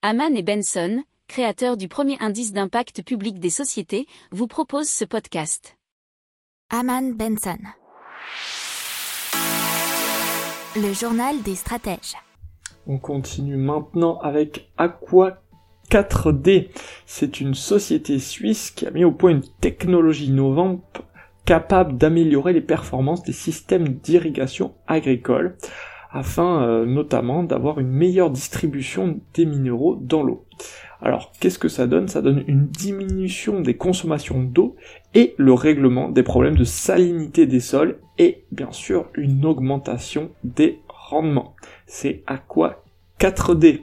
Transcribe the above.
Haman et Benson, créateurs du premier indice d'impact public des sociétés, vous proposent ce podcast. Haman Benson. Le journal des stratèges. On continue maintenant avec Aqua 4D. C'est une société suisse qui a mis au point une technologie innovante capable d'améliorer les performances des systèmes d'irrigation agricole afin euh, notamment d'avoir une meilleure distribution des minéraux dans l'eau. Alors, qu'est-ce que ça donne? Ça donne une diminution des consommations d'eau et le règlement des problèmes de salinité des sols et bien sûr une augmentation des rendements. C'est à quoi 4D